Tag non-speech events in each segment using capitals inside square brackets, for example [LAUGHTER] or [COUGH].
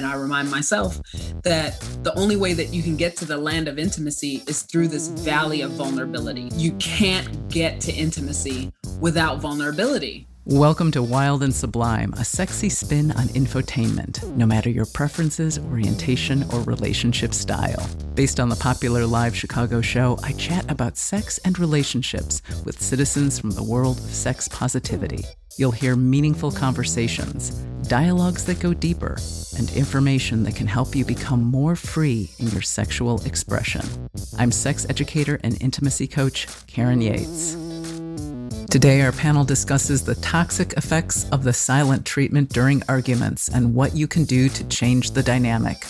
And I remind myself that the only way that you can get to the land of intimacy is through this valley of vulnerability. You can't get to intimacy without vulnerability. Welcome to Wild and Sublime, a sexy spin on infotainment, no matter your preferences, orientation, or relationship style. Based on the popular live Chicago show, I chat about sex and relationships with citizens from the world of sex positivity. You'll hear meaningful conversations, dialogues that go deeper, and information that can help you become more free in your sexual expression. I'm sex educator and intimacy coach Karen Yates. Today, our panel discusses the toxic effects of the silent treatment during arguments and what you can do to change the dynamic.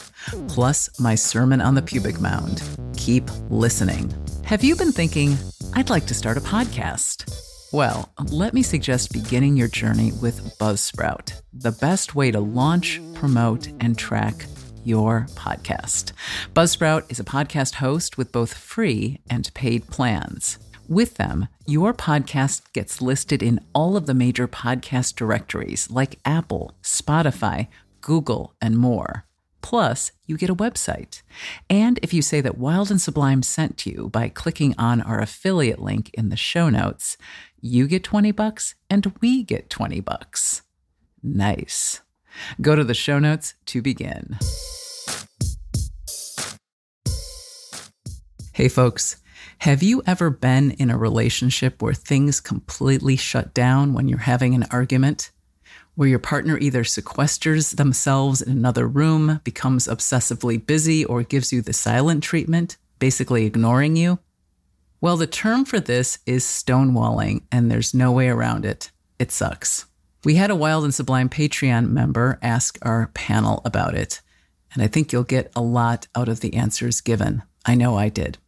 Plus, my sermon on the pubic mound. Keep listening. Have you been thinking, I'd like to start a podcast? Well, let me suggest beginning your journey with Buzzsprout, the best way to launch, promote, and track your podcast. Buzzsprout is a podcast host with both free and paid plans. With them, your podcast gets listed in all of the major podcast directories like Apple, Spotify, Google, and more. Plus, you get a website. And if you say that Wild and Sublime sent you by clicking on our affiliate link in the show notes, you get 20 bucks and we get 20 bucks. Nice. Go to the show notes to begin. Hey, folks. Have you ever been in a relationship where things completely shut down when you're having an argument? Where your partner either sequesters themselves in another room, becomes obsessively busy, or gives you the silent treatment, basically ignoring you? Well, the term for this is stonewalling, and there's no way around it. It sucks. We had a Wild and Sublime Patreon member ask our panel about it, and I think you'll get a lot out of the answers given. I know I did.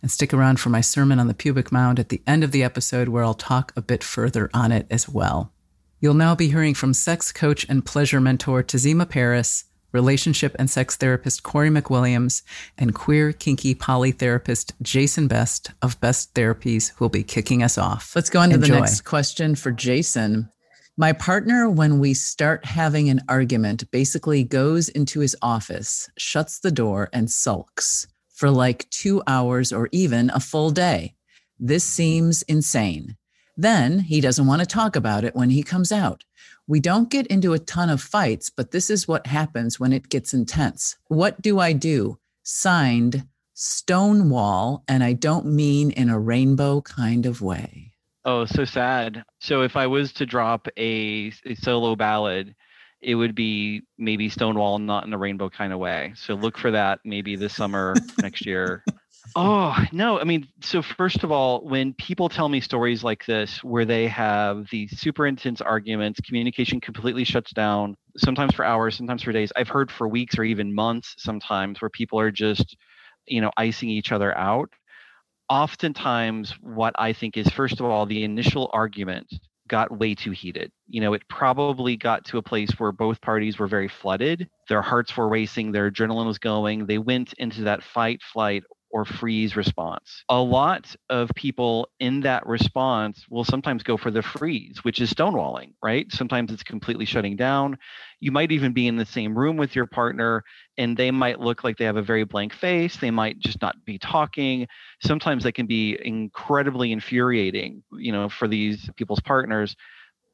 And stick around for my sermon on the pubic mound at the end of the episode, where I'll talk a bit further on it as well. You'll now be hearing from sex coach and pleasure mentor Tazima Parris, relationship and sex therapist Korey McWilliams, and queer kinky poly therapist Jason Best of Best Therapies, who will be kicking us off. Let's go on to Enjoy. the next question for Jason. My partner, when we start having an argument, basically goes into his office, shuts the door, and sulks for like two hours or even a full day. This seems insane. Then he doesn't want to talk about it when he comes out. We don't get into a ton of fights, but this is what happens when it gets intense. What do I do? Signed, Stonewall, and I don't mean in a rainbow kind of way. Oh, so sad. So if I was to drop a, a solo ballad, it would be maybe Stonewall, not in a rainbow kind of way. So look for that maybe this summer next year. [LAUGHS] Oh, no. I mean, so first of all, when people tell me stories like this, where they have these super intense arguments, communication completely shuts down, sometimes for hours, sometimes for days. I've heard for weeks or even months sometimes where people are just, you know, icing each other out. Oftentimes, what I think is, first of all, the initial argument got way too heated. You know, it probably got to a place where both parties were very flooded. Their hearts were racing, their adrenaline was going. They went into that fight, flight, or freeze response. A lot of people in that response will sometimes go for the freeze, which is stonewalling, right? Sometimes it's completely shutting down. You might even be in the same room with your partner and they might look like they have a very blank face. They might just not be talking. Sometimes they can be incredibly infuriating, you know, for these people's partners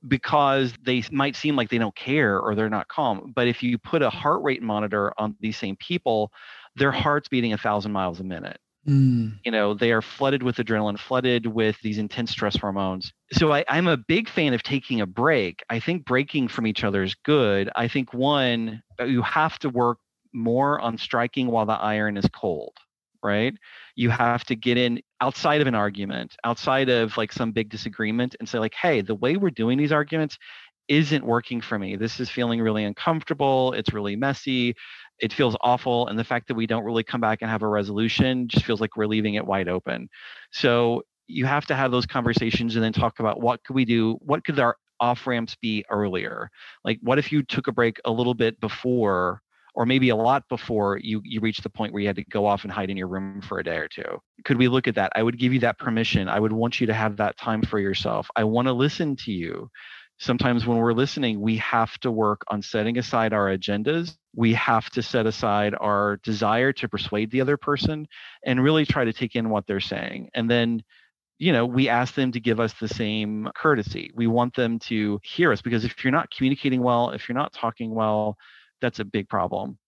because they might seem like they don't care or they're not calm. But if you put a heart rate monitor on these same people, their heart's beating a thousand miles a minute. Mm. You know, they are flooded with adrenaline, flooded with these intense stress hormones. So I, I'm a big fan of taking a break. I think breaking from each other is good. I think one, uh, you have to work more on striking while the iron is cold, right? You have to get in outside of an argument, outside of like some big disagreement, and say, like, hey, the way we're doing these arguments isn't working for me. This is feeling really uncomfortable. It's really messy it feels awful and the fact that we don't really come back and have a resolution just feels like we're leaving it wide open. So you have to have those conversations and then talk about what could we do what could our off ramps be earlier? Like what if you took a break a little bit before or maybe a lot before you you reach the point where you had to go off and hide in your room for a day or two? Could we look at that? I would give you that permission. I would want you to have that time for yourself. I want to listen to you sometimes when we're listening, we have to work on setting aside our agendas. We have to set aside our desire to persuade the other person and really try to take in what they're saying. And then, you know, we ask them to give us the same courtesy. We want them to hear us because if you're not communicating well, if you're not talking well, that's a big problem.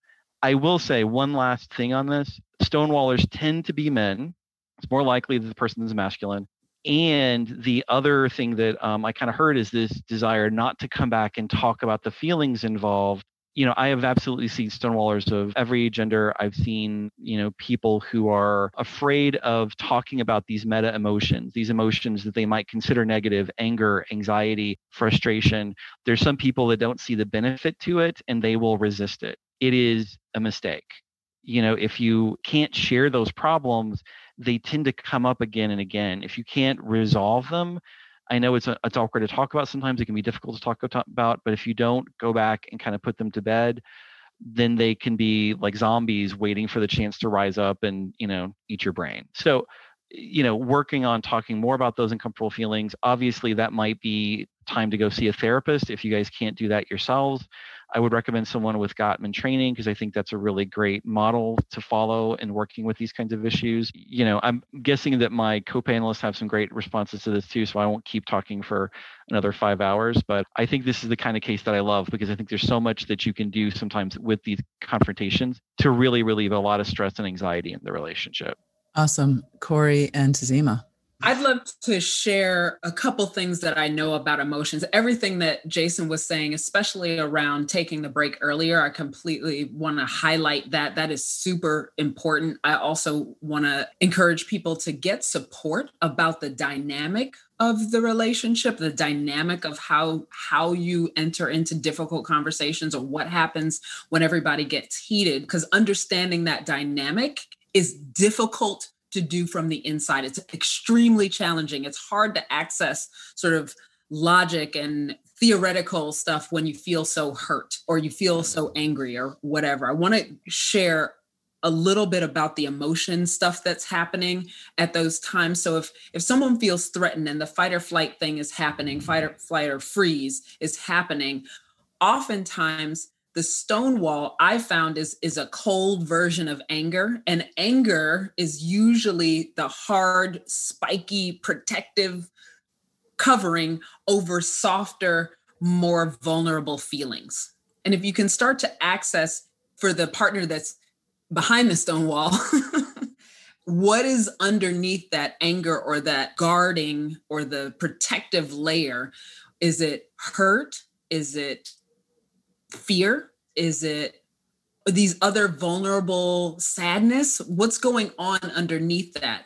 I will say one last thing on this stonewallers tend to be men. It's more likely that the person is masculine. And the other thing that um, I kind of heard is this desire not to come back and talk about the feelings involved. You know, I have absolutely seen stonewallers of every gender. I've seen, you know, people who are afraid of talking about these meta emotions, these emotions that they might consider negative anger, anxiety, frustration. There's some people that don't see the benefit to it and they will resist it. It is a mistake. You know, if you can't share those problems, they tend to come up again and again. If you can't resolve them, I know it's a, it's awkward to talk about. Sometimes it can be difficult to talk about, but if you don't go back and kind of put them to bed, then they can be like zombies waiting for the chance to rise up and you know eat your brain. So you know working on talking more about those uncomfortable feelings obviously that might be time to go see a therapist if you guys can't do that yourselves I would recommend someone with Gottman training because I think that's a really great model to follow in working with these kinds of issues. You know, I'm guessing that my co-panelists have some great responses to this too, so I won't keep talking for another five hours. But I think this is the kind of case that I love because I think there's so much that you can do sometimes with these confrontations to really relieve a lot of stress and anxiety in the relationship. Awesome. Korey and Tazima. I'd love to share a couple things that I know about emotions. Everything that Jason was saying, especially around taking the break earlier, I completely want to highlight that. That is super important. I also want to encourage people to get support about the dynamic of the relationship the dynamic of how how you enter into difficult conversations or what happens when everybody gets heated because understanding that dynamic is difficult to do from the inside. It's extremely challenging. It's hard to access sort of logic and theoretical stuff when you feel so hurt or you feel so angry or whatever. I want to share a little bit about the emotion stuff that's happening at those times. So if if someone feels threatened and the fight or flight thing is happening, fight or flight or freeze is happening, oftentimes the stonewall i found is is a cold version of anger and anger is usually the hard spiky protective covering over softer more vulnerable feelings. And if you can start to access for the partner that's behind the stonewall [LAUGHS] what is underneath that anger or that guarding or the protective layer? Is it hurt? Is it fear? Is it these other vulnerable sadness? What's going on underneath that?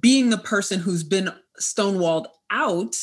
Being the person who's been stonewalled out,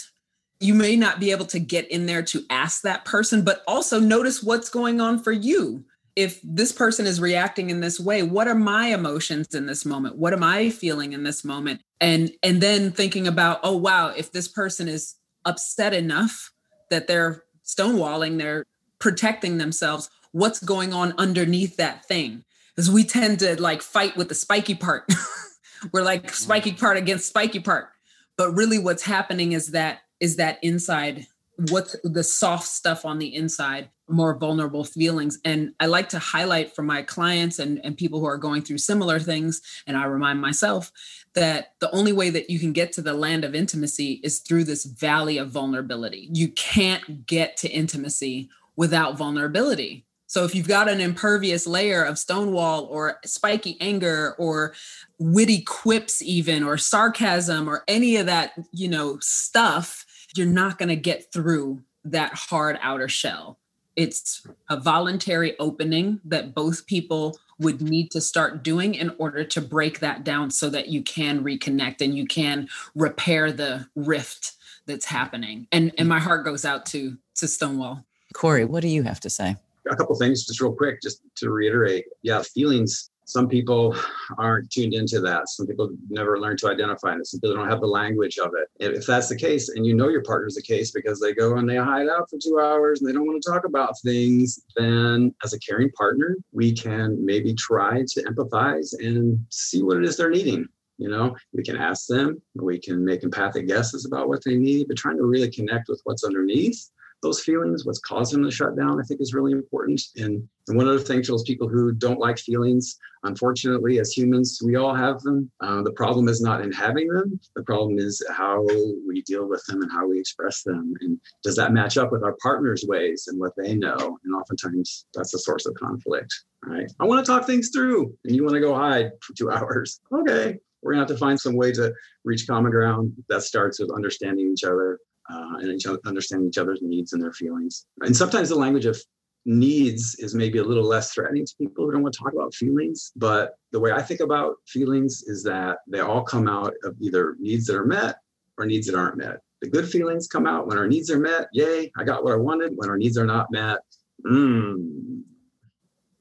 you may not be able to get in there to ask that person, but also notice what's going on for you. If this person is reacting in this way, what are my emotions in this moment? What am I feeling in this moment? And and then thinking about, oh wow, if this person is upset enough that they're stonewalling, they're protecting themselves what's going on underneath that thing? Because we tend to like fight with the spiky part. [LAUGHS] We're like mm-hmm. spiky part against spiky part. But really what's happening is that is that inside what's the soft stuff on the inside more vulnerable feelings. And i like to highlight for my clients and, and people who are going through similar things and i remind myself that the only way that you can get to the land of intimacy is through this valley of vulnerability. You can't get to intimacy without vulnerability. So if you've got an impervious layer of stonewall or spiky anger or witty quips even or sarcasm or any of that, you know, stuff, you're not going to get through that hard outer shell. It's a voluntary opening that both people would need to start doing in order to break that down so that you can reconnect and you can repair the rift that's happening. And and my heart goes out to to Stonewall. Korey, what do you have to say? A couple things, just real quick, just to reiterate. Yeah, feelings. Some people aren't tuned into that. Some people never learn to identify it. Some people don't have the language of it. If that's the case, and you know your partner's the case because they go and they hide out for two hours and they don't want to talk about things, then as a caring partner, we can maybe try to empathize and see what it is they're needing you know we can ask them we can make empathic guesses about what they need but trying to really connect with what's underneath those feelings, what's causing them to shut down, I think is really important. And, and one other thing to those people who don't like feelings, unfortunately, as humans, we all have them. Uh, the problem is not in having them. The problem is how we deal with them and how we express them. And does that match up with our partner's ways and what they know? And oftentimes that's a source of conflict. Right. I want to talk things through, and you want to go hide for two [LAUGHS] hours. Okay, we're gonna have to find some way to reach common ground. That starts with understanding each other, uh, and each other, understanding each other's needs and their feelings. And sometimes the language of needs is maybe a little less threatening to people who don't want to talk about feelings. But the way I think about feelings is that they all come out of either needs that are met or needs that aren't met. The good feelings come out when our needs are met. Yay, I got what I wanted. When our needs are not met, mmm,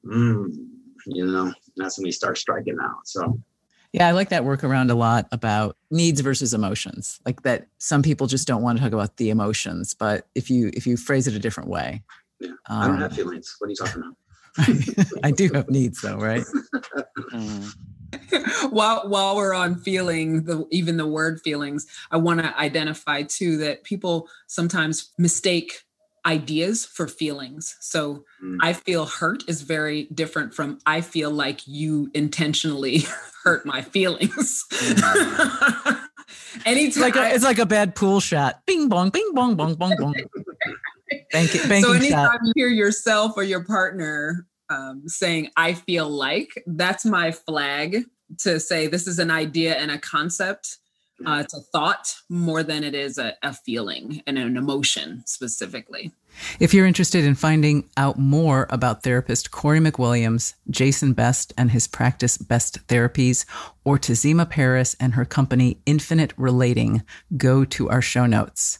mmm, you know, that's when we start striking out. So yeah, I like that workaround a lot about needs versus emotions. Like that some people just don't want to talk about the emotions, but if you if you phrase it a different way. Yeah. Um, I don't have um, feelings. What are you talking about? [LAUGHS] I do have needs though, right? Mm. [LAUGHS] while while we're on feeling the even the word feelings, I want to identify too that people sometimes mistake ideas for feelings. So mm. I feel hurt is very different from I feel like you intentionally [LAUGHS] hurt my feelings. Mm. [LAUGHS] anytime like a, it's like a bad pool shot. Bing bong, bing bong, bong, bong, bong. Bank, so anytime shot. you hear yourself or your partner um, saying "I feel like," that's my flag to say this is an idea and a concept uh, it's a thought more than it is a, a feeling and an emotion specifically. If you're interested in finding out more about therapist Korey McWilliams, Jason Best and his practice Best Therapies, or Tazima Parris and her company Infinite Relating, go to our show notes.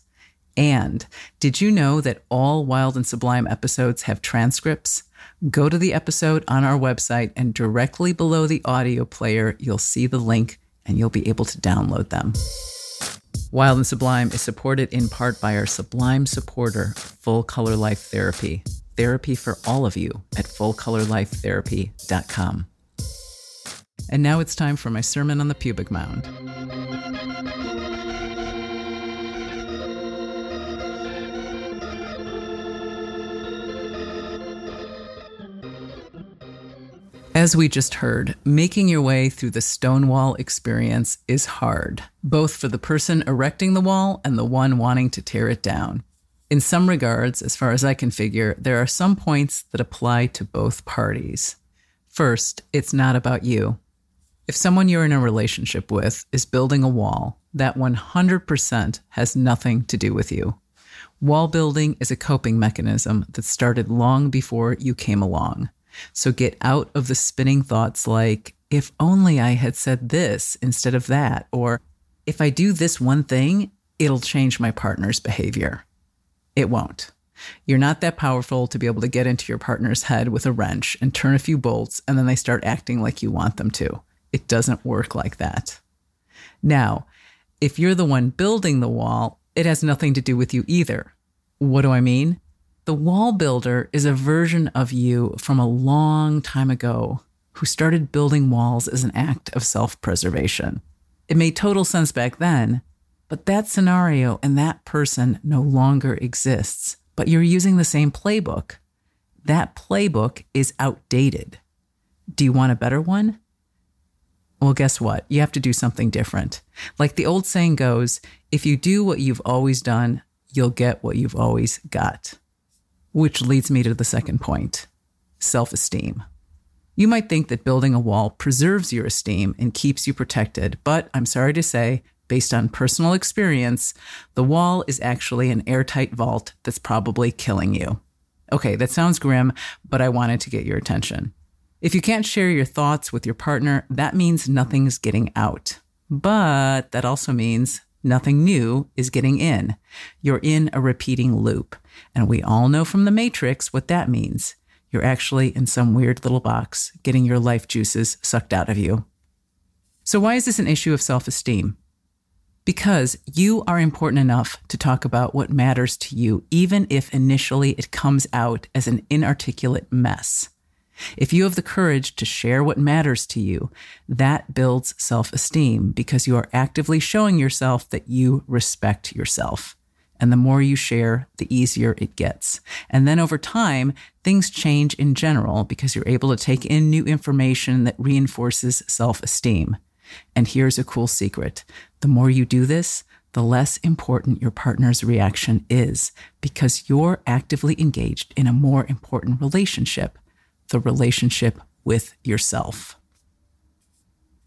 And did you know that all Wild and Sublime episodes have transcripts? Go to the episode on our website, and directly below the audio player, you'll see the link and you'll be able to download them. Wild and Sublime is supported in part by our Sublime supporter, Full Color Life Therapy. Therapy for all of you at fullcolorlifetherapy.com. And now it's time for my sermon on the pubic mound. As we just heard, making your way through the Stonewall experience is hard, both for the person erecting the wall and the one wanting to tear it down. In some regards, as far as I can figure, there are some points that apply to both parties. First, it's not about you. If someone you're in a relationship with is building a wall, that 100% has nothing to do with you. Wall building is a coping mechanism that started long before you came along. So get out of the spinning thoughts like, if only I had said this instead of that, or if I do this one thing, it'll change my partner's behavior. It won't. You're not that powerful to be able to get into your partner's head with a wrench and turn a few bolts, and then they start acting like you want them to. It doesn't work like that. Now, if you're the one building the wall, it has nothing to do with you either. What do I mean? The wall builder is a version of you from a long time ago who started building walls as an act of self preservation. It made total sense back then, but that scenario and that person no longer exists. But you're using the same playbook. That playbook is outdated. Do you want a better one? Well, guess what? You have to do something different. Like the old saying goes if you do what you've always done, you'll get what you've always got. Which leads me to the second point self esteem. You might think that building a wall preserves your esteem and keeps you protected, but I'm sorry to say, based on personal experience, the wall is actually an airtight vault that's probably killing you. Okay, that sounds grim, but I wanted to get your attention. If you can't share your thoughts with your partner, that means nothing's getting out. But that also means nothing new is getting in. You're in a repeating loop. And we all know from the Matrix what that means. You're actually in some weird little box getting your life juices sucked out of you. So, why is this an issue of self esteem? Because you are important enough to talk about what matters to you, even if initially it comes out as an inarticulate mess. If you have the courage to share what matters to you, that builds self esteem because you are actively showing yourself that you respect yourself. And the more you share, the easier it gets. And then over time, things change in general because you're able to take in new information that reinforces self esteem. And here's a cool secret the more you do this, the less important your partner's reaction is because you're actively engaged in a more important relationship the relationship with yourself.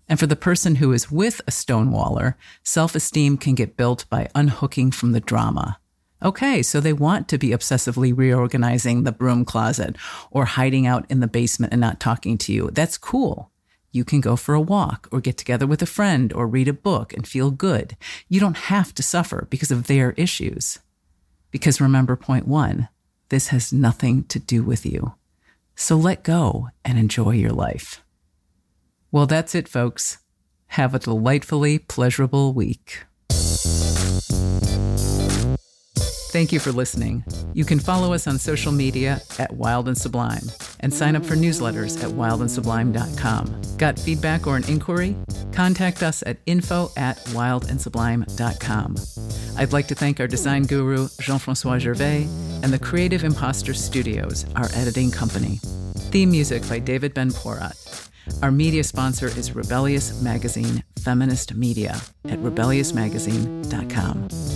And for the person who is with a stonewaller, self esteem can get built by unhooking from the drama. Okay, so they want to be obsessively reorganizing the broom closet or hiding out in the basement and not talking to you. That's cool. You can go for a walk or get together with a friend or read a book and feel good. You don't have to suffer because of their issues. Because remember point one, this has nothing to do with you. So let go and enjoy your life. Well, that's it, folks. Have a delightfully pleasurable week. Thank you for listening. You can follow us on social media at Wild and Sublime and sign up for newsletters at wildandsublime.com. Got feedback or an inquiry? Contact us at info at wildandsublime.com. I'd like to thank our design guru, Jean Francois Gervais, and the Creative Imposter Studios, our editing company. Theme music by David Ben Porat. Our media sponsor is Rebellious Magazine Feminist Media at rebelliousmagazine.com.